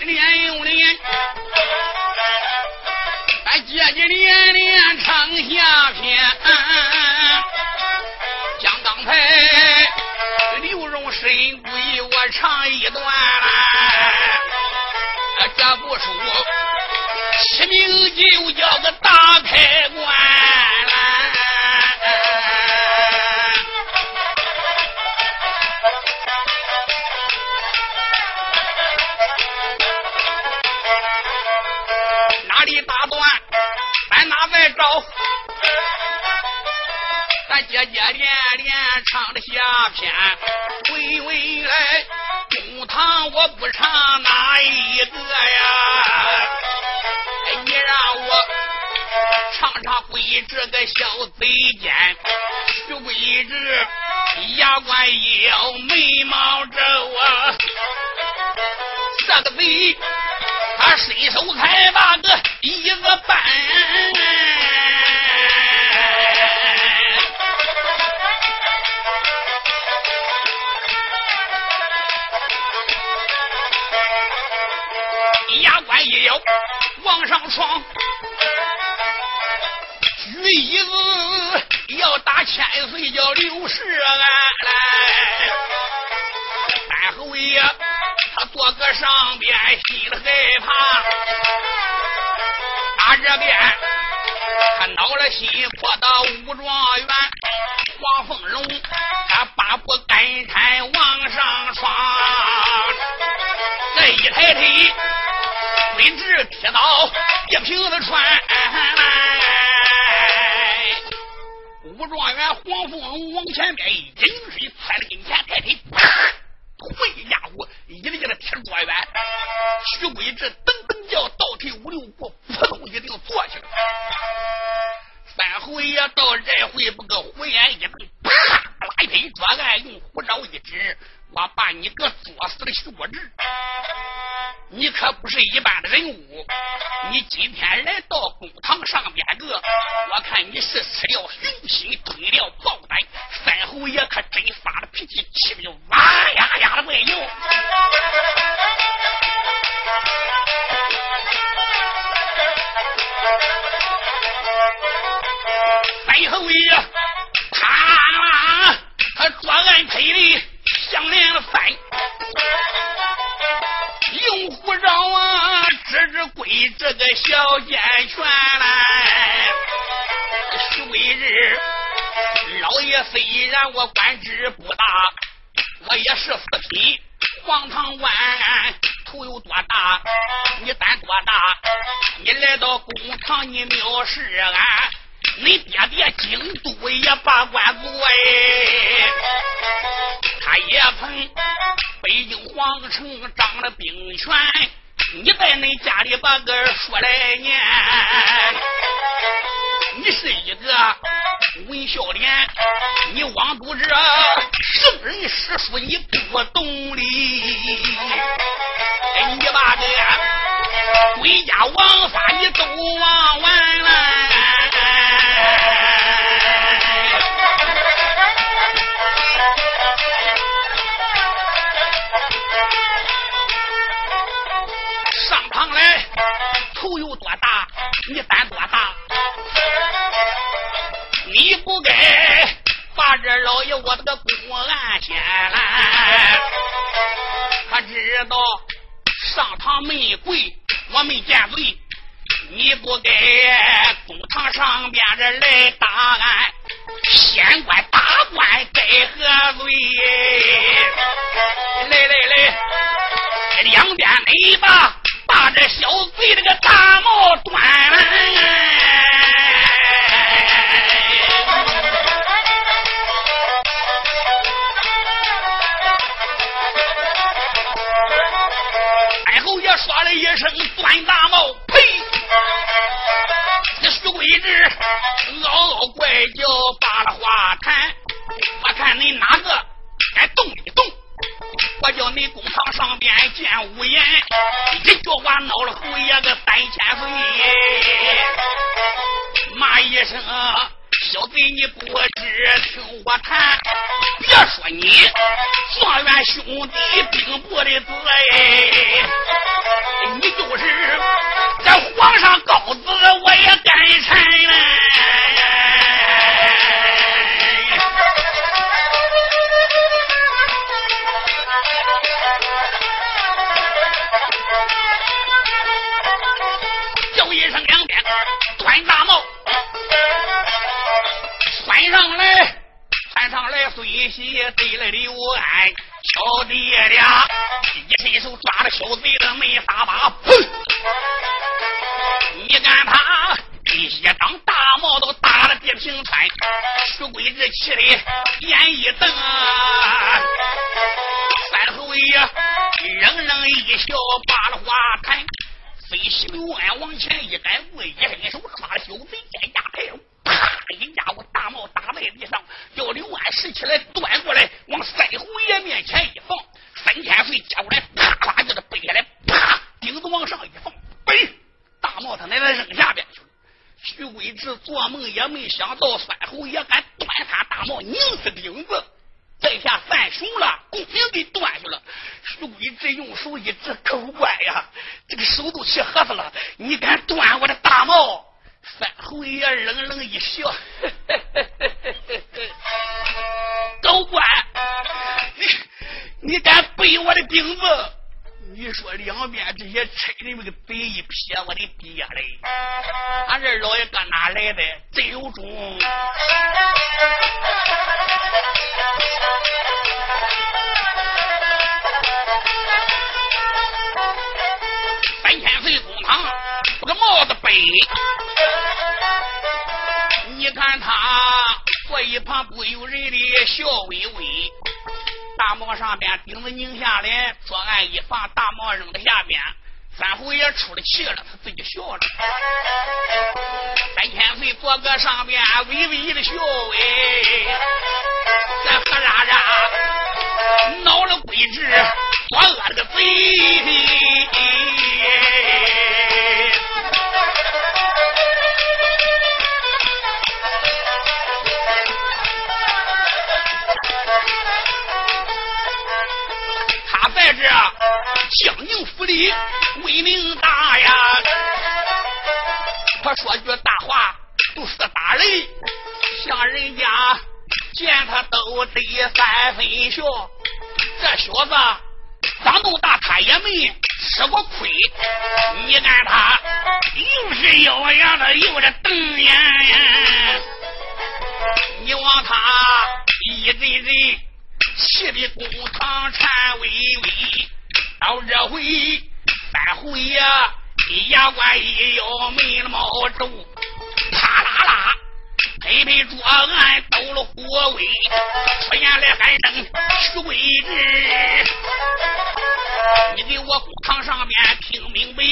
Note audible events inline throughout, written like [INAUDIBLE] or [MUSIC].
连又连，俺姐姐连连唱下篇。将刚才刘荣神鬼，我唱一段来。这部书起名就叫个大开姐姐连连唱的下篇，喂喂来，公堂我不唱哪一个呀？你让我唱唱桂这个小贼奸，徐桂枝牙关腰，眉毛皱啊，这个贼他伸手才把个椅子搬。上床，举椅子要打千岁叫刘世安来，三侯爷他坐个上边心里害怕，打这边他恼了心魄到武状元黄凤荣，他八步赶山往上闯，这一抬腿。飞直铁刀一瓶子穿，武状元黄凤龙往前边一引水，踩在跟前抬腿，啪！回家伙一个劲的踢状元。徐贵志噔噔叫倒退五六步，扑通一定坐下来。三回也到这回不个虎眼一瞪，啪！拉一腿，桌案用虎爪一指，我把你个作死的徐国志！你可不是一般的人物，你今天来到公堂上边个，我看你是吃了熊心，吞了豹胆。三侯爷可真发了脾气，气的就哇呀呀的怪叫。三侯爷，他他抓案赔的相连翻。用虎爪啊，指指归这个小奸权来。徐贵日，老爷虽然我官职不大，我也是四品黄堂官，头有多大？你胆多大？你来到公堂，你藐视俺，你爹爹京都也罢官做哎，他也曾。北京皇城掌了兵权，你在恁家里把个说来念，你是一个文孝廉，你枉读这圣人史书，你不懂理，哎，你把这归家王法你都忘完了。把这老爷我这个公案先来。他知道上堂没跪，我没见罪。你不该公堂上边这来打案，县官打官该何罪？来来来，两边内把。把这小贼这个大帽端，爷说了一声段大帽，呸！这徐贵志嗷嗷怪叫，把了话谈，我看你哪个敢动一动？我叫你公堂上边见无言，一叫话闹了侯爷个三千岁，骂一声小贼你不知听我谈，别说你状元兄弟兵部的子哎，你就是这皇上高子我也敢臣。端大帽，穿上来，穿上来，随喜对了刘安，小弟俩一伸手抓着小贼的眉撒把，砰！你看他一张大帽都打了地平川，徐贵志气的眼一瞪，三侯爷冷冷一笑把了话谈。飞起！刘安往前一赶步，一伸手抓小贼肩胛抬手，啪一下我大帽打在地上，叫刘安拾起来端过来，往三侯爷面前一放，三千岁接过来，啪啪就是背下来，啪钉子往上一放，嘣，大帽他奶奶扔下边去了。徐贵志做梦也没想到，三侯爷敢端他大帽，拧死钉子。在下犯手了，公明给断去了。徐贵志用手一指，可怪呀，这个手都起盒子了。你敢断我的大帽？三侯爷冷冷一笑，狗官，你你敢背我的钉子？你说两边这些差人们个嘴一撇，我的爹嘞！俺这老爷搁哪来的？真有种！帽子背。你看他坐一旁不由人的笑微微。大帽上边顶子拧下来，桌案一放，大帽扔在下边。三侯爷出了气了，他自己笑了。三千岁坐个上边，微微的笑哎，这喝喳喳，恼了鬼子，我恶了个贼。在这江宁府里威名大呀，他说句大话都是打雷，像人家见他都得三分笑。这小子长那么大他也没吃过亏，你看他又是咬牙的又是瞪眼，你望他一阵阵。气的公堂颤巍巍，到这回三回呀，牙关一咬没了毛皱，啪啦啦，拍拍桌案抖了火威，出现来喊声徐贵志，你给我公堂上面听明白，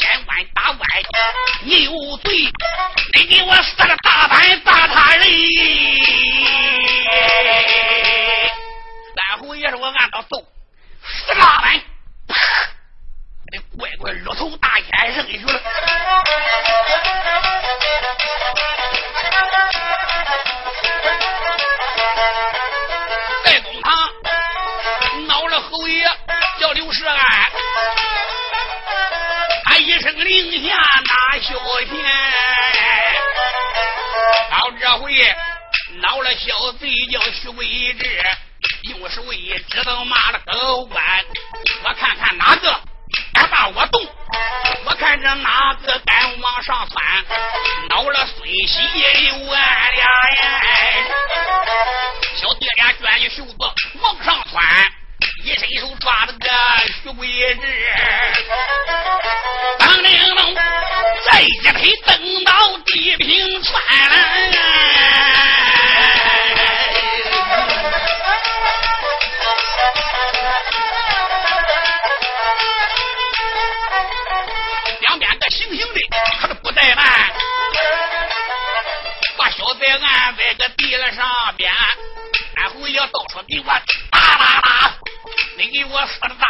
先官打官，你有罪，你给我撕了大板砸他人。三虎也是我按到揍，四拉板，啪！这乖乖鹿头大烟扔下去了。在公堂闹了侯爷叫刘世安，他一声令下拿小钱，到这回闹了小贼叫徐贵志。用手一指头骂了狗官，我看看哪个敢把我动，我看着哪个敢往上窜，恼了孙喜刘安俩呀，小弟俩卷起袖子往上窜，一伸手抓了个徐桂枝，当铃咚，再一腿蹬到地平川。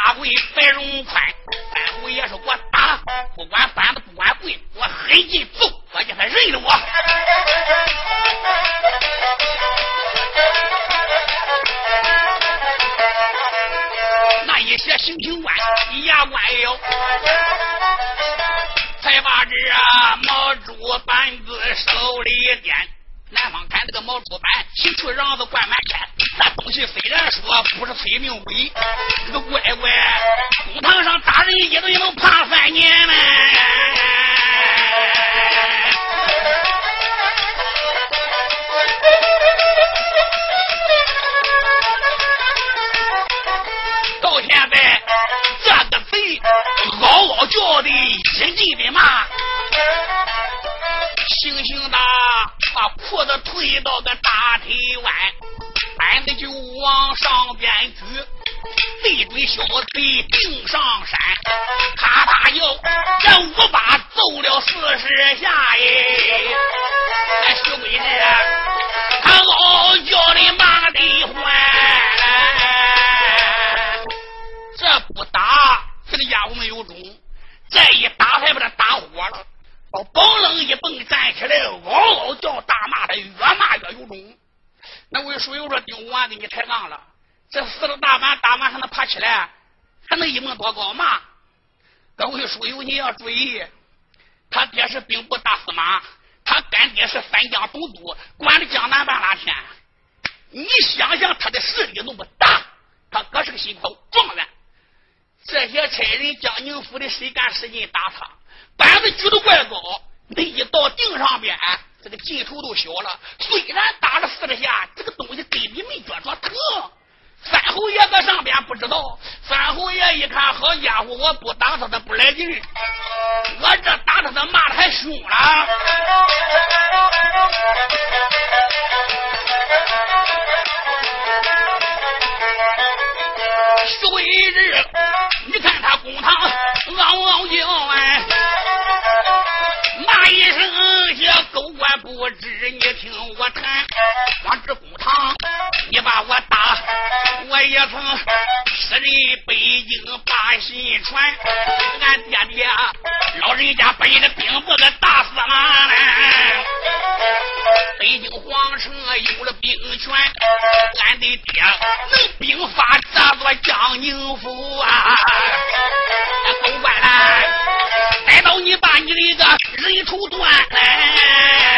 大跪白荣宽，三虎也是我把揍了四十下耶！那徐贵子，他嗷嗷叫的骂的欢。这不打，这个家伙没有中；再一打，还把他打火了。哦，嘣楞一蹦站起来，嗷嗷叫大骂他，越骂越有中。那位书友说：“丁武啊，给你抬杠了。这四个大板打完还能爬起来，还能一蹦多高嘛？”各位书友，你要注意，他爹是兵部大司马，他干爹是三江总督，管着江南半拉天。你想想他的势力那么大，他哥是个新科状元。这些差人江宁府的谁敢使劲打他？板子举得怪高，那一到顶上边，这个劲头都小了。虽然打了四十下，这个东西根本没觉着疼。三侯爷在上边不知道，三侯爷一看，好家伙，我不打他他不来劲，我这打他他骂的还凶了。徐贵日，你看他公堂嗷嗷叫啊，不知，你听我谈，光知公堂你把我打，我也曾使人北京把信传，俺爹爹老人家背着兵部的大司马呢，北京皇城有了兵权，俺的爹能兵法这座江宁府啊！狗官来，待到你把你的一个人头断狗啊，别说话，转脸要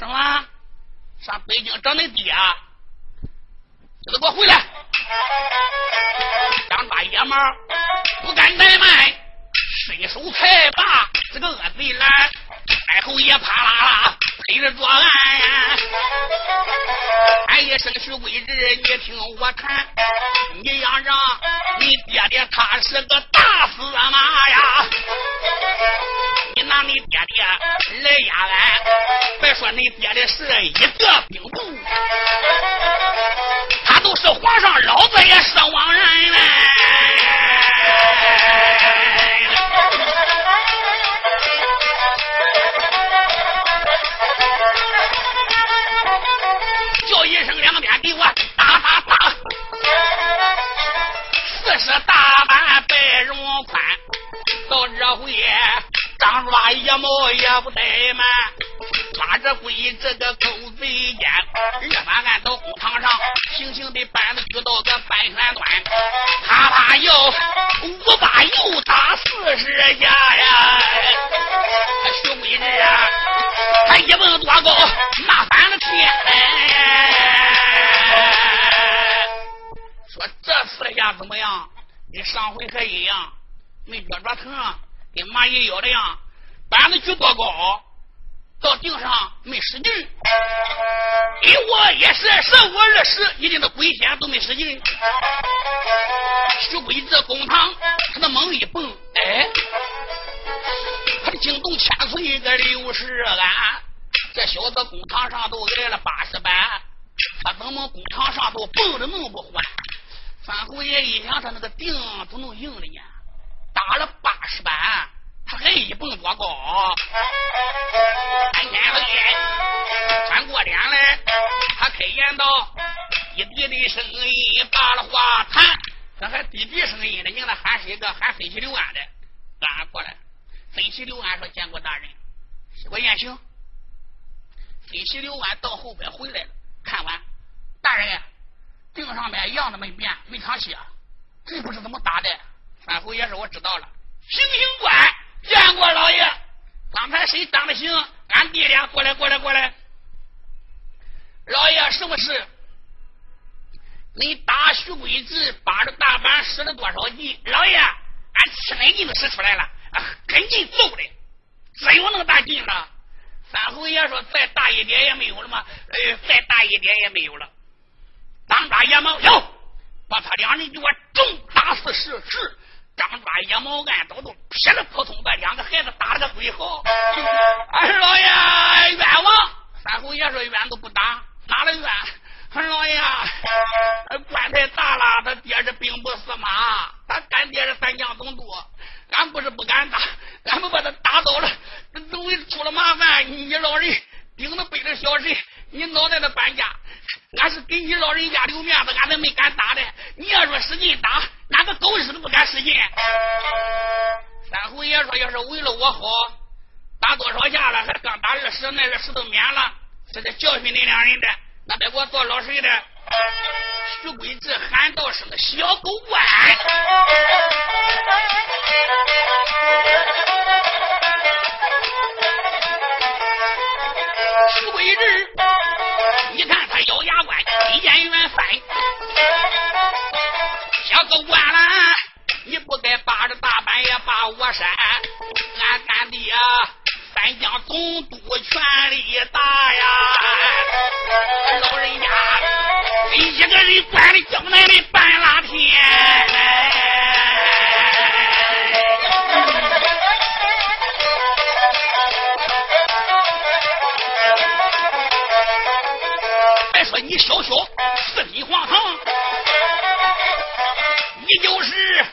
什么？上北京找你爹？叫他给我回来！张抓野猫不敢怠慢，伸手才把这个恶贼拦。太后也啪啦啦陪着作案。喊一声徐贵志，你听我谈，你要让你爹爹他是个大司马呀，你拿你爹爹来压俺，别说你爹爹是一个兵部，他都是皇上老子也是枉人嘞。整，两边给我打打打！四十大板白绒宽，到这回张抓野猫也不怠慢，抓着鬼这个狗贼奸，二番案到公堂上，轻轻的板子举到个半圈端，啪啪要五把又打四十下呀！徐贵子啊，他一蹦多高，骂翻了天！跟上回还一样，没觉着疼，跟蚂蚁咬的样。板子举多高，到顶上没使劲。一我一十，十五二十，一定的鬼仙都没使劲。徐贵子公堂，他那猛一蹦，哎，他惊动千岁个六十安。这小子公堂上都挨了八十板，他怎么公堂上都蹦的那么欢？范侯爷一想，他那个腚都能硬了呢，打了八十板，他还一蹦多高。看见了，转过脸来，他开言道：“低低的声音把了话谈，这还低低声音呢？你看喊谁个？喊飞西刘安的，赶过来。飞西刘安说：“见过大人，我言行。”飞西刘安到后边回来了，看完，大人，腚上面样子没变，没淌血，这不是怎么打的？范侯爷说：“我知道了。”行刑官见过老爷，刚才谁当的刑？俺弟俩过来，过来，过来。老爷，什么事？你打徐贵子，扒着大板使了多少劲？老爷，俺七百劲都使出来了，跟劲揍的，这有那么大劲了？三侯爷说：“再大一点也没有了吗？哎，再大一点也没有了。”当抓野猫，有，把他两人给我重打死十十。张抓野猫按刀都劈了扑通，把两个孩子打了个鬼好。二 [LAUGHS] 老爷冤枉！三侯爷说冤都不打，哪来冤？二老爷，官太大了，他爹是兵部司马，他干爹是三江总督，俺不是不敢打，俺们把他打倒了，容易出了麻烦。你老人顶着背着小人，你脑袋的搬家，俺是给你老人家留面子，俺才没敢打的。你要说使劲打，哪个狗日都不敢使劲。三侯爷说，要是为了我好，打多少下了？还刚打二十，那二十都免了，这是教训你两人的。那得给我做老实的，徐贵志喊道声小狗官。徐贵志，你看他咬牙关，一言圆翻。小狗官了，你不该扒着大半夜把我扇，俺干爹。三江总督权力大呀，老人家一个人管的江南的半拉天。你小小四品皇堂，你就是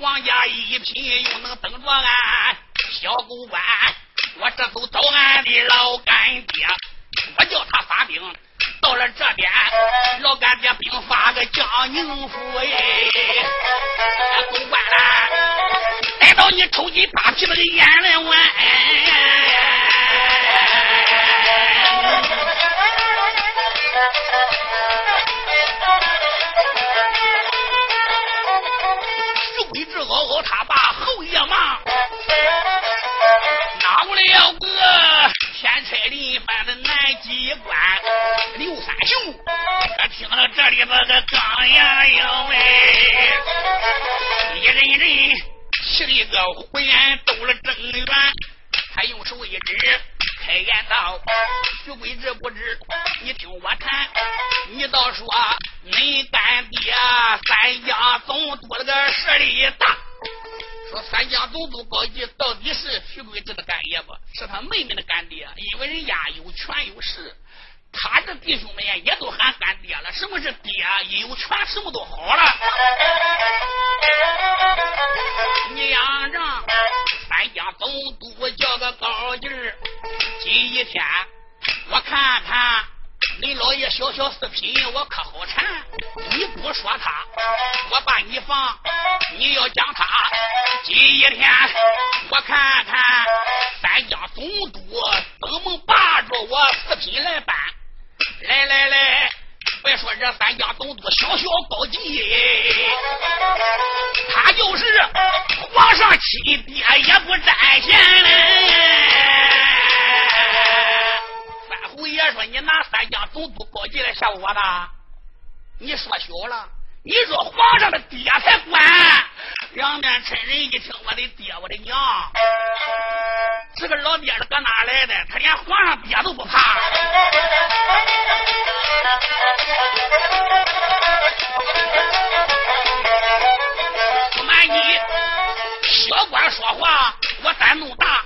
皇家一品，又能等着俺小狗官。我这都找俺的老干爹，我叫他发兵，到了这边，老干爹兵发个江宁府哎，过关了，逮到你抽筋扒皮子的阎来玩。徐贵志嗷嗷，他爸后爷骂。了个天差林般的南机关刘三雄，可听了这里那个刚牙硬喂，一人人气的个浑眼兜了正圆，他用手一指，开言道：“徐贵志不知，你听我谈，你倒说你干爹三江总督那个势力大。”说三江总督高级到底是徐贵志的干爷不？是他妹妹的干爹，因为人家有权有势，他这弟兄们也都喊干爹了。什么是爹？一有权，什么都好了。你让让三江总督叫个高劲儿，第一天我看看。你老爷小小四品，我可好缠。你不说他，我把你放。你要讲他，今天我看看三江总督怎么霸着我四品来办。来来来，别说这三江总督小小高级，他就是皇上亲爹也不沾嫌。侯爷说：“你拿三江总督高级来吓唬我呢？你说小了。你说皇上的爹才管，两面亲人一听，我的爹，我的娘，这个老爹是搁哪来的？他连皇上爹都不怕。不瞒你，小官说话，我胆弄大。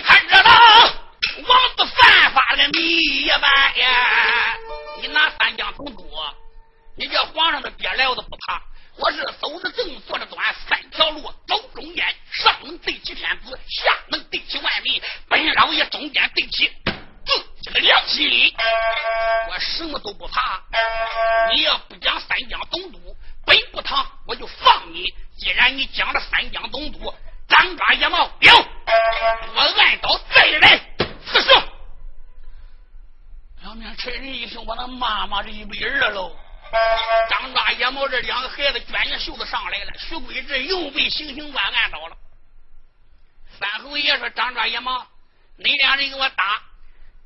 看热闹。”王子犯法的你一般呀！你拿三江总督，你叫皇上的爹来，我都不怕。我是走着正，坐着端，三条路走中间，上能对齐天子，下能对齐万民。本老爷中间对齐自己的良心，我什么都不怕。你要不讲三江总督本不堂，我就放你。既然你讲了。三江总督，张抓野猫，有我按刀再来刺杀。两面陈人一听，把他妈妈这一辈儿喽。张抓野猫这两个孩子卷着袖子上来了，徐贵志又被行刑官按倒了。三侯爷说：“张抓野猫，你两人给我打，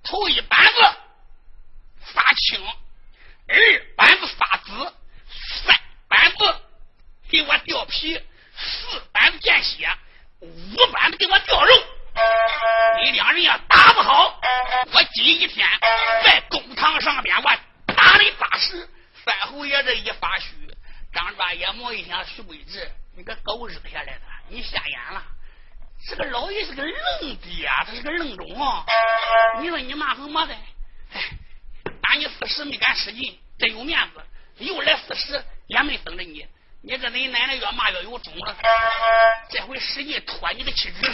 头一板子发青，二板子发紫，三板子给我掉皮，四板子见血，五板子给我掉肉。你两人要打不好，我今一天在公堂上边我打你八十。”三侯爷这一发虚，张抓野猫一想，徐贵志，你个狗日下来的，你瞎眼了！这个老爷是个愣爹，他是个愣种啊。你说你骂什么的？哎，打你四十没敢使劲，真有面子。又来四十也没等着你。你这你奶奶越骂越有种了。这回使劲拖你的妻子。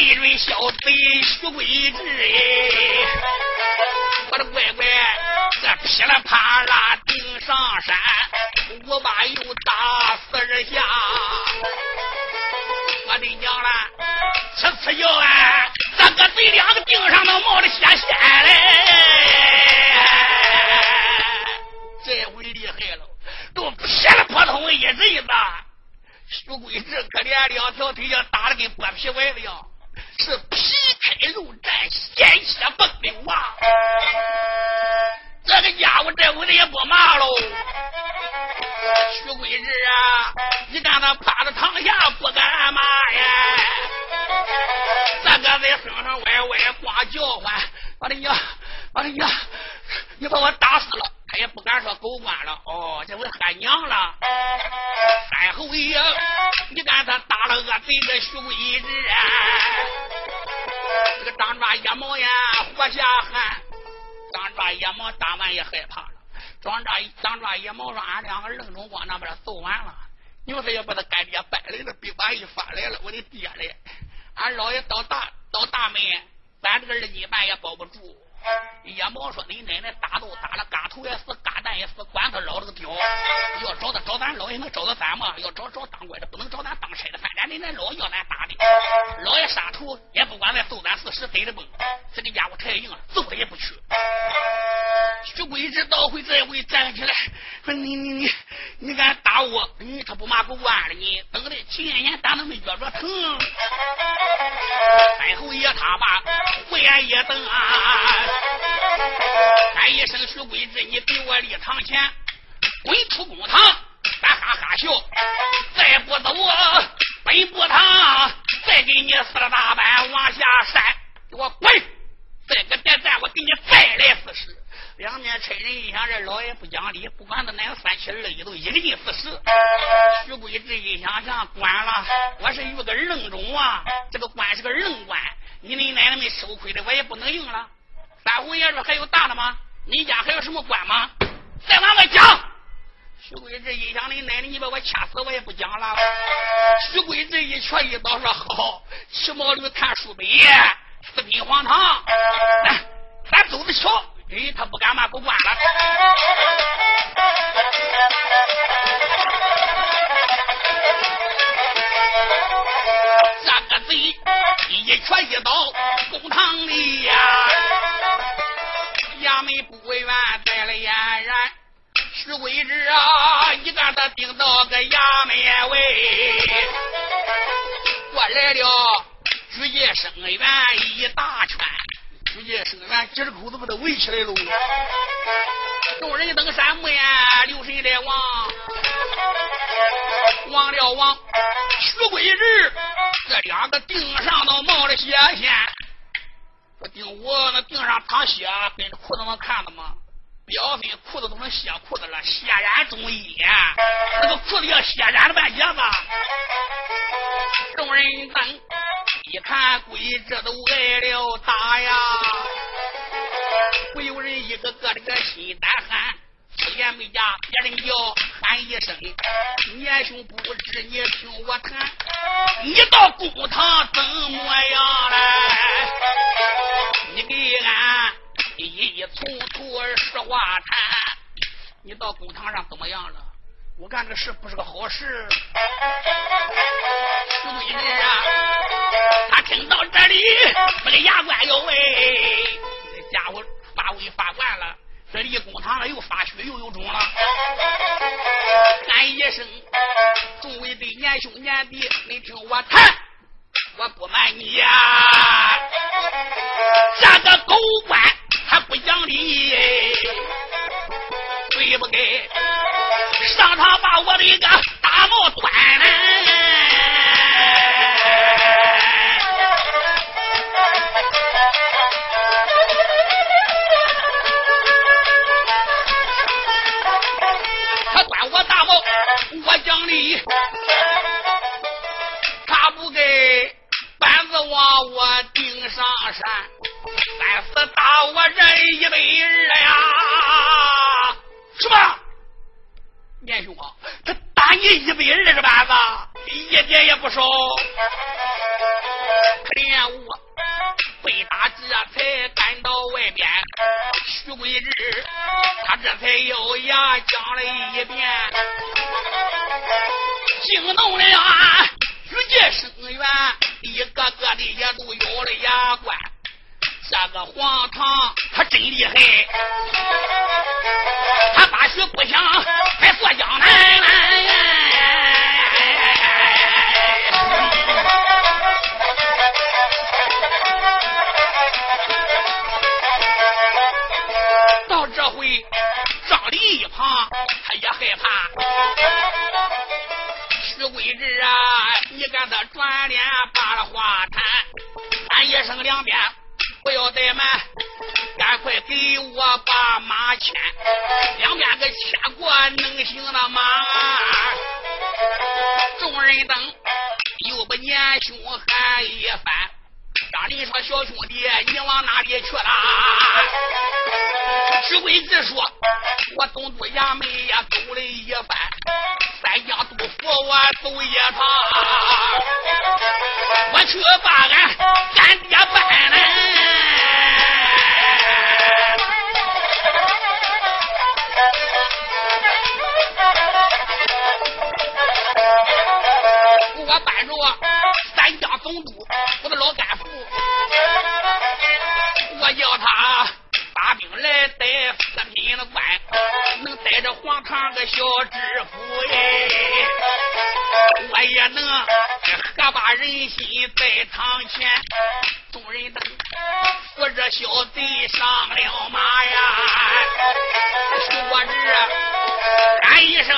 对准小贼徐贵志。我的乖乖，这噼里啪啦顶上山，我把又打四十下。我的娘了，吃吃药啊，这个贼两个顶上都冒着血线嘞。这回厉害了，都撇了破通一阵子。徐贵志可怜，两条腿像打的跟剥皮丸子样，是皮开肉绽，鲜血迸流啊！这个家伙这回子也不骂喽。徐贵志啊，你看他趴在堂下不敢骂呀，这个在身上歪歪光叫唤，我的娘，我的娘，你把我打死了！他也不敢说狗官了，哦，这回喊娘了。三侯爷，你看他打了个贼个徐贵志啊！这个张抓野猫呀，活下汗。张抓野猫打完也害怕了。张抓张抓野猫说：“俺两个愣中光那边揍完了，牛子也把他干爹掰来了，兵把一发来了，我的爹嘞！俺老爷倒大倒大门，咱这个二斤半也保不住。”野猫说：“你奶奶打都打了，嘎头也死，嘎蛋也死，管他老子个屌！要找他找咱老爷能找到咱吗？要找找当官的，不能找咱当差的。反正你那老要咱打的，老爷杀头也不管再揍咱四十，逮着崩。这个家伙太硬了，揍他也不去。”徐贵志倒回这回站起来，说：“你你你，你敢打我？你他不骂狗官了？你等的七年前打那没觉着疼。[LAUGHS] ”三侯爷他把胡言一瞪啊！一声徐贵志，你给我立堂前，滚出公堂！咱哈哈笑，再不走啊，本部堂再给你四了大板往下扇，给我滚！再个点赞，我给你再来四十。两面差人一想，这老爷不讲理，不管他哪个三七二十一，都一个劲四十。徐贵志一想，想管了，我是遇个愣种啊，这个官是个愣官，你们奶奶没吃过亏的，我也不能硬了。三虎爷说：“还有大的吗？你家还有什么官吗？再往外讲。”徐贵志一想：“你奶奶，你把我掐死，我也不讲了。”徐贵志一拳一刀说：“好，骑毛驴看书本，四品黄堂，来，咱走着瞧。”哎，他不敢骂不管了。这个贼一拳一刀，公堂里呀。衙门不远，带了俨然，徐贵枝啊，一个他顶到个衙门外，过来了，举剑声援一大圈，举剑声援几十口子把他围起来喽。众人登山木呀，留神来望，望了望，徐贵枝这两个腚上都冒着血线。说顶我那腚上淌血，跟着裤子能看的吗？表分裤子都成血裤子了，血染中医，那个裤子要血染了半截子。众人等一看，鬼这都挨了打呀！不由人一个个的个心胆寒，言没讲，别人叫喊一声，年兄不知你听我谈，你到公堂怎么样嘞？你给俺一一从头实话谈，你到公堂上怎么样了？我干这个事不是个好事。徐贵人啊，他听到这里，那个牙关要喂，那家伙发威发惯了，这离公堂了又发虚又有肿了，喊一声：“众位的年兄年弟，你听我谈，我不瞒你呀，这个狗官他不讲理，对不对？”上堂把我的一个大帽端来，我讲理，他不给板子往我顶上山，但是打我人一百二呀，是吧？年兄啊，他打你一百二十板子，一点也不少。可怜我被打，这才赶到外边。徐贵志，他这才咬牙讲了一遍，惊动了御界生员，一个个的也都咬了牙关。这个黄堂他真厉害，他八许不想还做江南。到这回张离一旁，他也害怕。徐贵志啊，你看他转脸把了话谈，喊一声两边。不要怠慢，赶快给我把马牵，两边个牵过能行的马。众人等又把年兄喊一番，张林说：“小兄弟，你往哪里去了？”徐贵子说：“我东都衙门也走了一番，三江督府我走一趟，我去把俺干爹办来。”我搬着三江总督，个小知府哎，我也能喝把人心在堂前，众人等扶着小贼上了马呀，说着喊一声，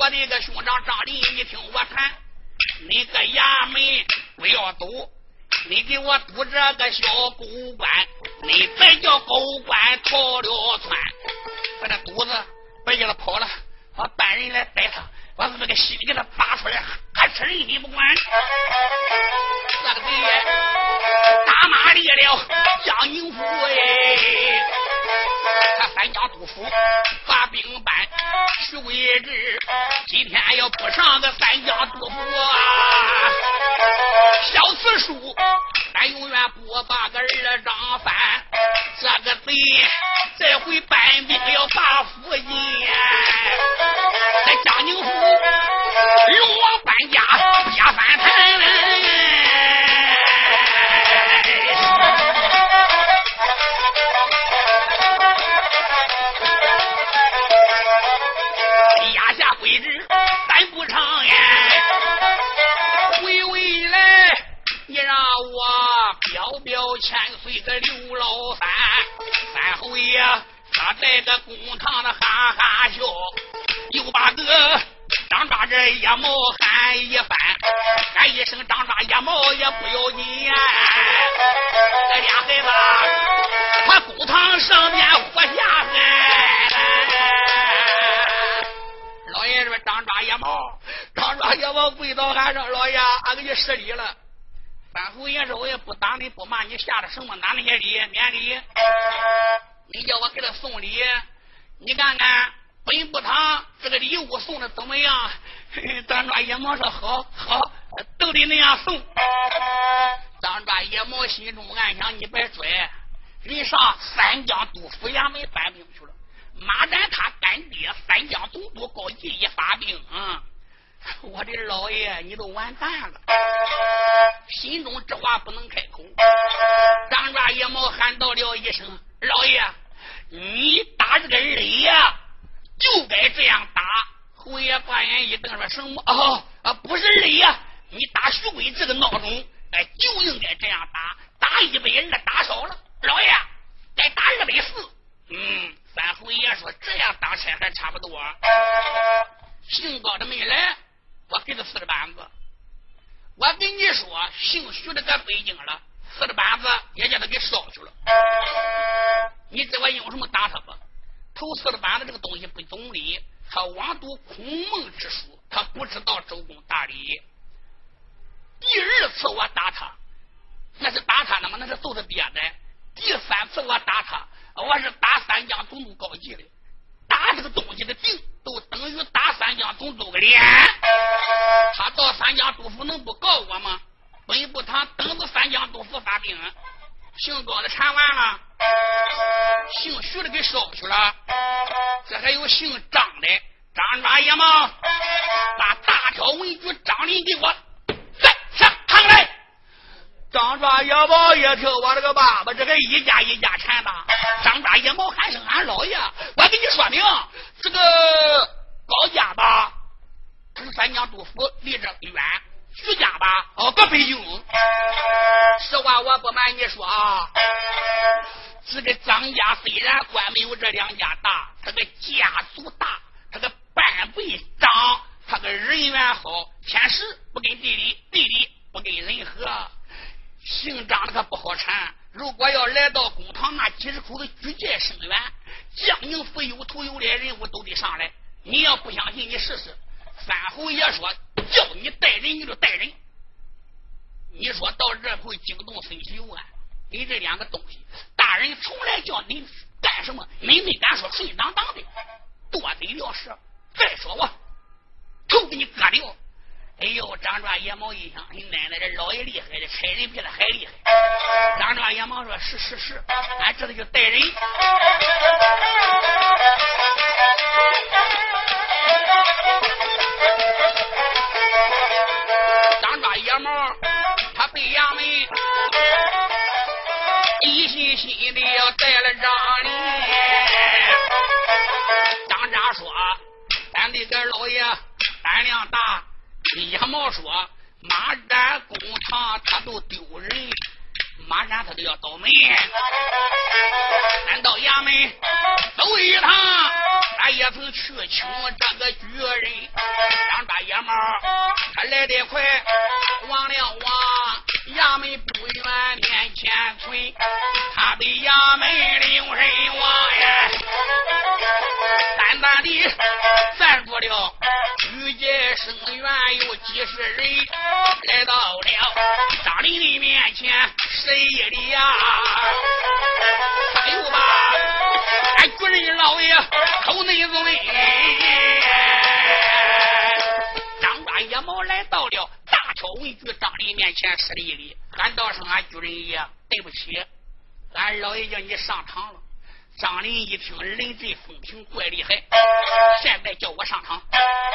我的个兄长张林，你听我谈。你个衙门不要赌，你给我赌这个小狗官，你再叫狗官逃了窜，把这肚子叫他跑了，我班人来逮他，我把这个心里给他拔出来，还吃人心不管。这个贼打马离了江宁府哎，他三江督府发兵班。徐贵志今天要不上个三江督府啊，小此书，咱永远不把个儿张翻。这个贼这回搬兵要把府进，在江宁府龙王搬家家翻盘。刘老三，三侯爷他在这公堂的哈哈笑，又把个张抓这野猫喊一番，喊一声张抓野猫也不要紧呀，这俩孩子他公堂上面活下来。老爷说张抓野猫，张抓野猫跪到俺上，老爷俺给你施礼了。三侯爷说：“我也不打你，不骂你，下的什么哪那些礼免礼？你叫我给他送礼，你看看本部堂这个礼物送的怎么样？”张庄爷毛说：“好好，都得那样送。”张庄爷毛心中暗想：“你别拽，人上三江都府衙门搬兵去了。马占他干爹三江总督高进一发兵，嗯。” [LAUGHS] 我的老爷，你都完蛋了！心中这话不能开口。张抓野猫喊道了一声：“老爷，你打这个雷呀，就该这样打。”侯爷把眼一瞪说：“什么？哦啊，不是雷呀！你打徐贵这个闹钟，哎，就应该这样打。打一百二打少了，老爷该打二百四。嗯，三侯爷说这样打差还差不多。[LAUGHS] 姓高的没来。”我给他四个板子，我跟你说，姓徐的搁北京了，四个板子也叫他给烧去了。你知我用什么打他不？头四个板子这个东西不懂理，他妄读孔孟之书，他不知道周公大礼。第二次我打他，那是打他的吗？那是揍他爹的。第三次我打他，我是打三江总督高级的。打这个东西的腚，都等于打三江总督个脸。他到三江督府能不告我吗？本部堂等着三江督府发兵，姓高的缠完了，姓徐的给烧去了。这还有姓张的，张抓爷吗，把大条文举张林给我在上堂来。张抓野猫一听，我这个爸爸，这个一家一家缠的。张抓野猫喊声俺老爷，我给你说明，这个高家吧，他是三江督府，离这远；徐家吧，哦，搁北京。实话我不瞒你说啊，这个张家虽然官没有这两家大，他个家族大，他个半辈长，他个人缘好，天时不跟地理，地理不跟人和。姓张的可不好缠，如果要来到公堂，那几十口子举荐声援，江宁府有头有脸人物都得上来。你要不相信，你试试。三侯爷说叫你带人，你就带人。你说到这会惊动孙喜友啊？你这两个东西，大人从来叫你干什么，你没敢说顺当当的，多嘴了事。再说我头给你割掉。哎呦，张抓野猫一想，你奶奶这老爷厉害，这差人比他还厉害。张抓野猫说：“是是是，俺这就带人。”张抓野猫，他背衙门，一心心的要带了张林。张家说：“咱的个老爷胆量大。”野猫说：“马占工厂他都丢人，马占他都要倒霉。咱到衙门走一趟，俺也曾去请这个举人。张大野猫，他来得快，望了望衙门不远面前村，他的衙门领人望呀，淡淡的站住了。”遇见生员有几十人来到了张林的面前，谁的呀？哎呦妈，俺主人老爷口内尊。张大野猫来到了大挑文举张林面前，施了一礼，喊道声：“俺主人爷，对不起，俺老爷叫你上堂了。”张林一听，人阵风平，怪厉害。现在叫我上场。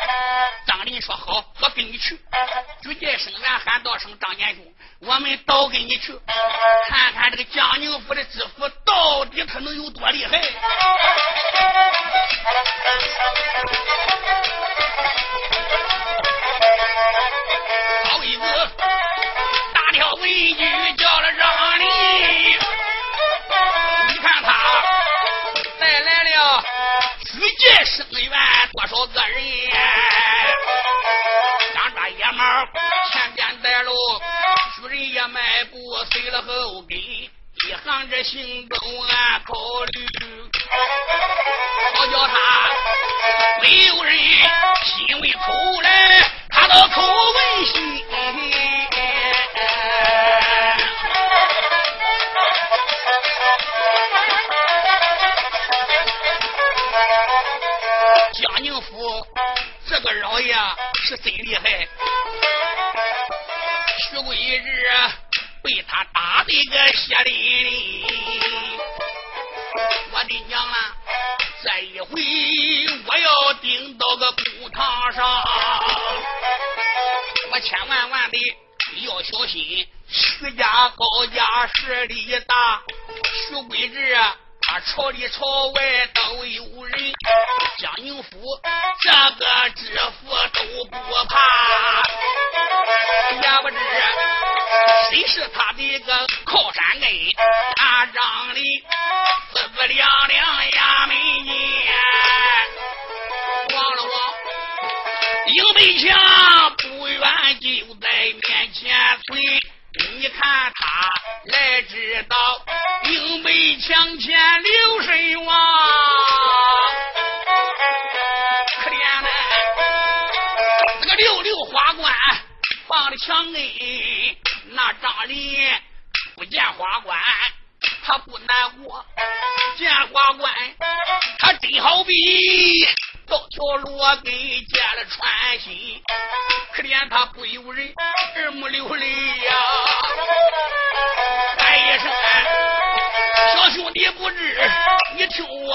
[LAUGHS] 张林说：“好，我跟你去。”举荐声援喊道声：“张年兄，我们倒跟你去，[LAUGHS] 看看这个江宁府的知府到底他能有多厉害。[LAUGHS] ”好一个大条文举举荐生员多少个人？张抓野猫前边带路，主人也迈步随了后跟。一行这行动俺考虑，好叫他没有人心为口来，他的口为心。这个老爷是真厉害，徐贵日被他打的个血淋淋。我的娘啊！这一回我要顶到个公堂上，我千万万的要小心。徐家高家势力大，徐贵志他朝里朝外都有人，江宁府这个知府都不怕，也不知谁是他的个靠山根，他让里四四两两也没见，望了望，英北强不远就在面前存。你看他来知道，墙前留神望，可怜的这个六六花冠放的墙内，那张林不见花冠，他不难过；见花冠，他真好比。到条路根见了穿心，可怜他不由人，二目流泪呀！不知，你听我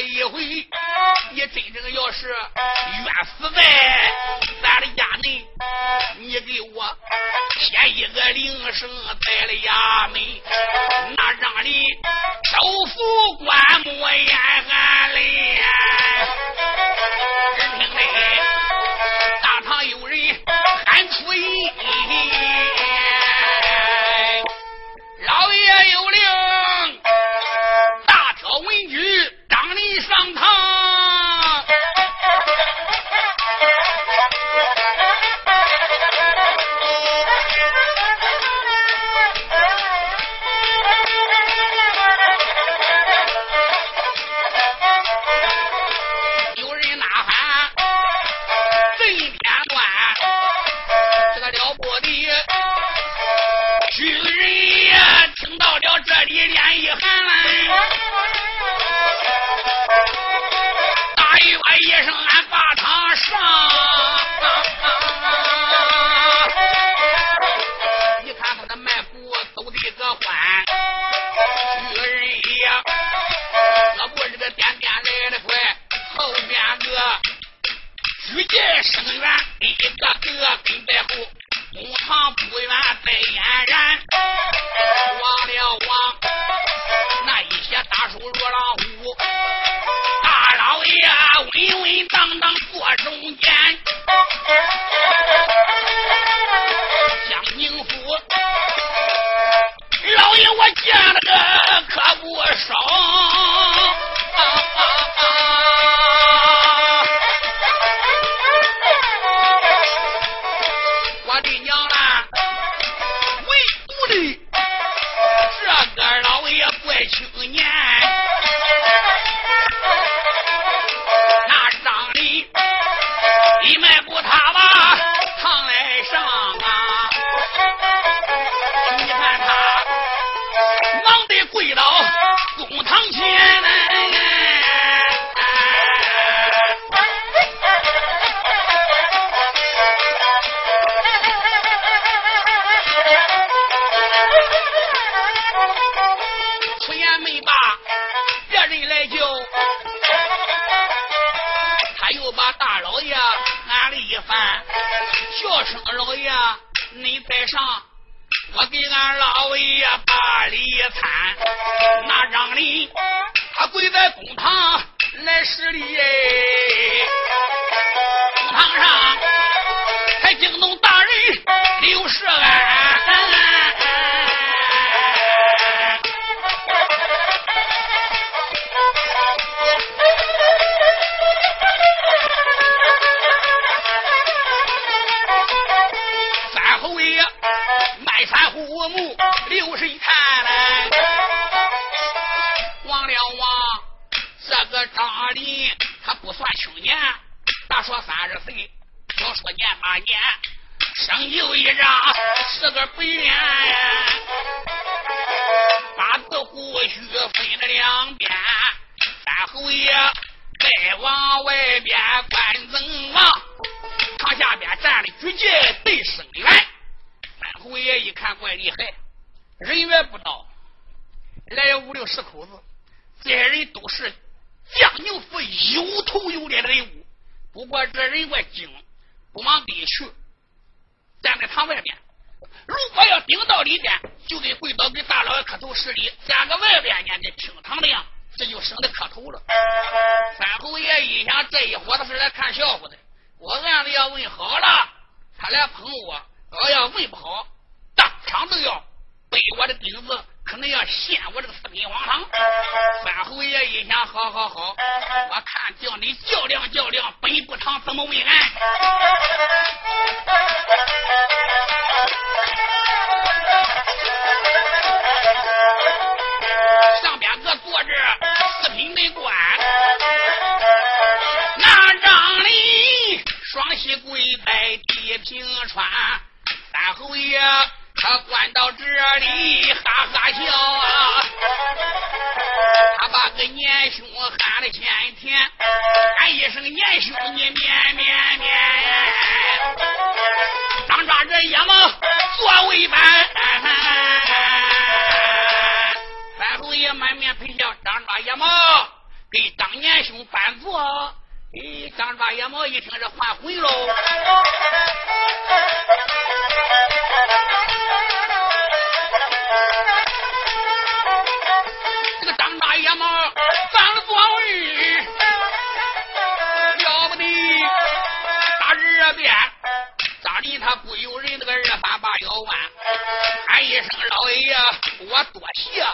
一回，你真正要是冤死在咱的衙内，你给我添一个铃声在了衙门，那让你守府官莫眼含泪。中间，他关到这里，哈哈笑啊！他把个年兄喊了前天，喊一声年兄，你面面面。张抓这野猫作为伴，三侯爷满面陪笑。张抓野猫给当年兄搬座，哎，张抓野猫一听这换回喽。这个张大爷嘛，上了座位，了不得，大热边，张里他不由人那个二三把腰弯，喊一声老爷，我多谢。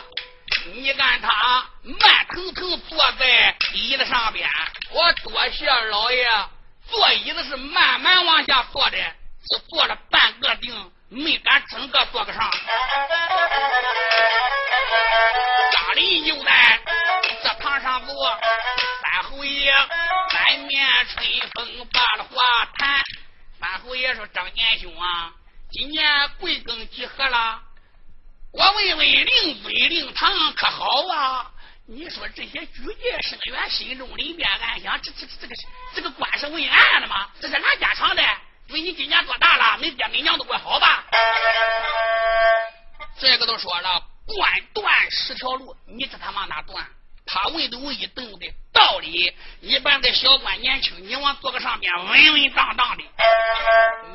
你看他慢腾腾坐在椅子上边，我多谢老爷。坐椅子是慢慢往下坐的，是坐了半个腚。没敢整个做个上，张林就在这堂上坐，三侯爷满面春风把了话谈。三侯爷说：“张年兄啊，今年贵庚几何了？我问问令尊令堂可好啊？你说这些举荐生员心中里面暗想：这这这个这个官是问案的吗？这是哪家常的？”问你今年多大了？没爹没娘都怪好吧？这个都说了，断断十条路，你这他妈哪断？他问都问一等的道理。一般的小官年轻，你往坐个上边稳稳当当的。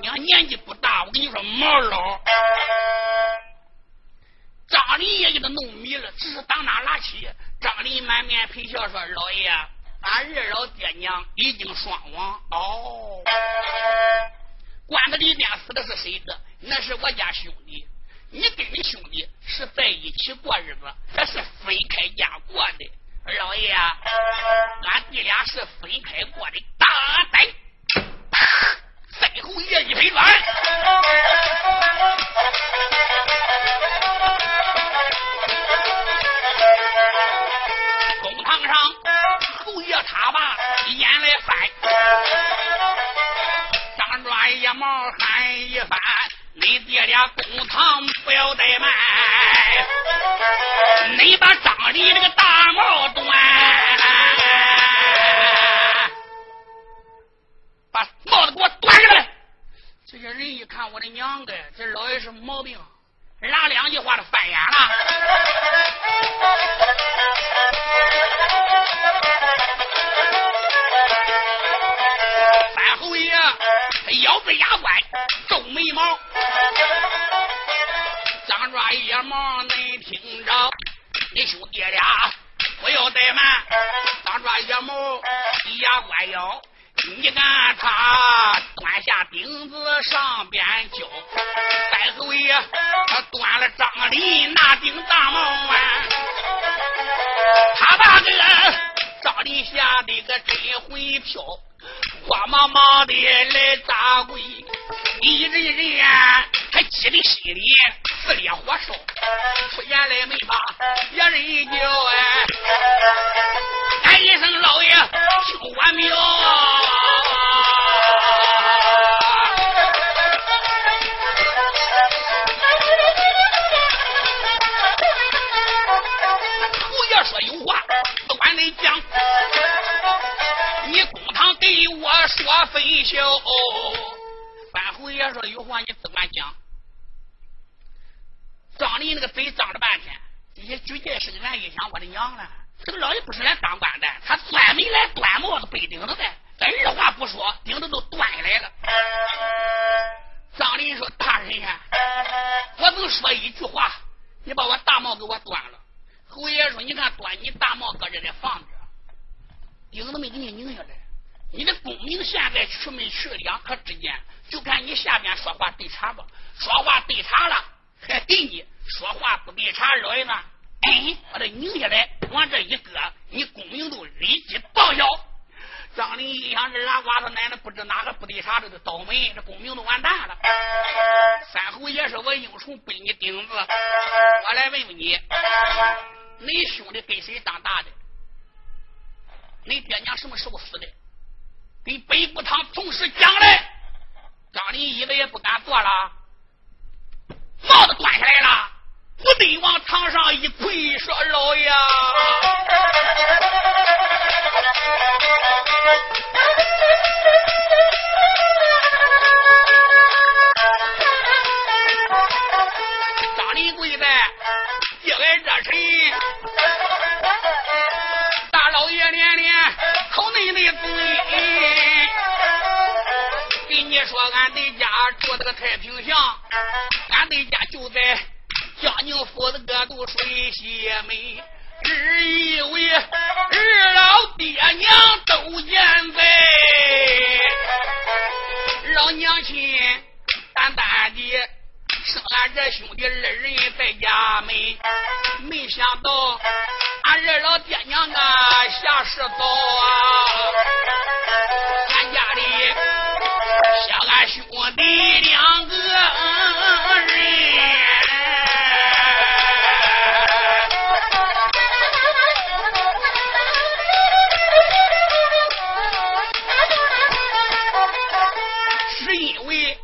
你年纪不大，我跟你说毛老。张林也给他弄迷了，只是当哪拉起。张林满面陪笑说：“老爷，俺二老爹娘已经双亡。”哦。关子里面死的是谁的？那是我家兄弟。你跟你兄弟是在一起过日子，还是分开家过的？二老爷，俺弟俩是分开过的。大胆！再侯爷一拍砖，公堂上侯爷他把眼来翻。抓一毛喊一番，你爹俩公堂不要怠慢，你把张离这个大帽端，把帽子给我端下来。这些人一看，我的娘个，这老爷是毛病，哪两句话都翻眼了。[LAUGHS] 小子牙关，皱眉毛，张抓野毛，你听着，你兄弟俩不要怠慢，张抓野毛，牙关腰。你看他端下钉子上边交，再后爷他端了张林那顶大帽啊，他把个张林吓得个真魂飘，慌忙忙的来砸跪，一人人还急得心里似烈火烧，出言来没把别人叫哎，喊一声老爷听完没 [LAUGHS] 有？说分晓，范侯爷说：“有话，你只管讲。”张林那个嘴张了半天，这些举荐生俺一想，我的娘了！这个老爷不是来当官的，他专门来端帽子背顶子的。二话不说，顶子都端来了。张林说：“大人呀，我只说一句话，你把我大帽给我端了。”侯爷说：“你看，端你大帽搁这里放着，顶子没给你拧下来。”你的功名现在去没去两可之间，就看你下边说话对茬不？说话对茬了，还给你；说话不对茬，老爷子，哎，把它拧下来，往这一搁，你功名都立即报销。张林一想，这拉瓜子奶奶不知哪个不对茬，这就倒霉，这功名都完蛋了。三侯爷说：“我英雄背你钉子，我来问问你，你兄弟跟谁长大的？你爹娘什么时候死的？”给北部堂同时讲来，张林一子也不敢坐了，帽子端下来了，不得往堂上一跪，说：“老爷。”别说俺在家住这个太平巷，俺在家就在江宁府的个渡水西门，只以为二老爹娘都健在，老娘亲单单的生俺这兄弟二人在家门，没想到俺二老爹娘啊下世早啊，像俺兄弟两个人，是因为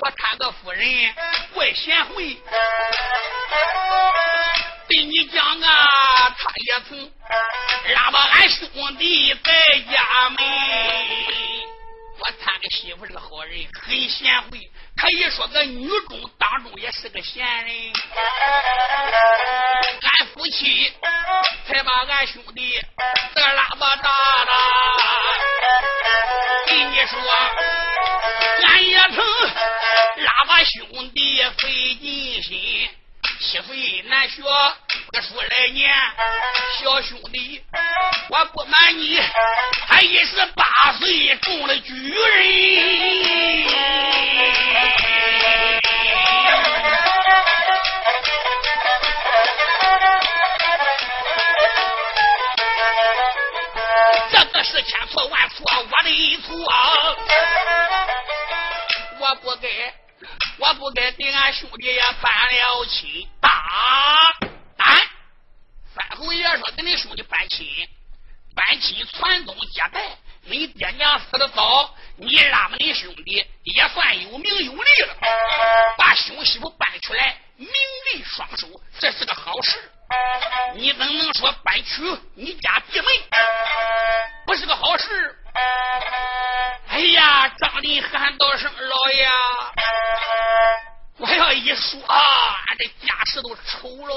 我他个夫人怪贤惠，对你讲啊，他也曾拉把俺兄弟在家门。我参个媳妇是个好人，很贤惠，可以说个女中当中也是个贤人。俺夫妻才把俺兄弟这拉巴大了，给你说，俺也曾拉把兄弟费尽心。七岁难学，说来年，小兄弟，我不瞒你，他一十八岁中了举人。这个是千错万错，我的错，我不该。我不该对俺兄弟也搬了亲，打。三侯爷说：“跟你兄弟搬亲，搬亲传宗接代。你爹娘死的早，你拉么你兄弟也算有名有利了。把兄媳妇搬出来，名利双收，这是个好事。你怎能说搬去你家弟妹，不是个好事？”哎呀，张林喊道声：“老爷，我要一说，俺这家事都愁喽。”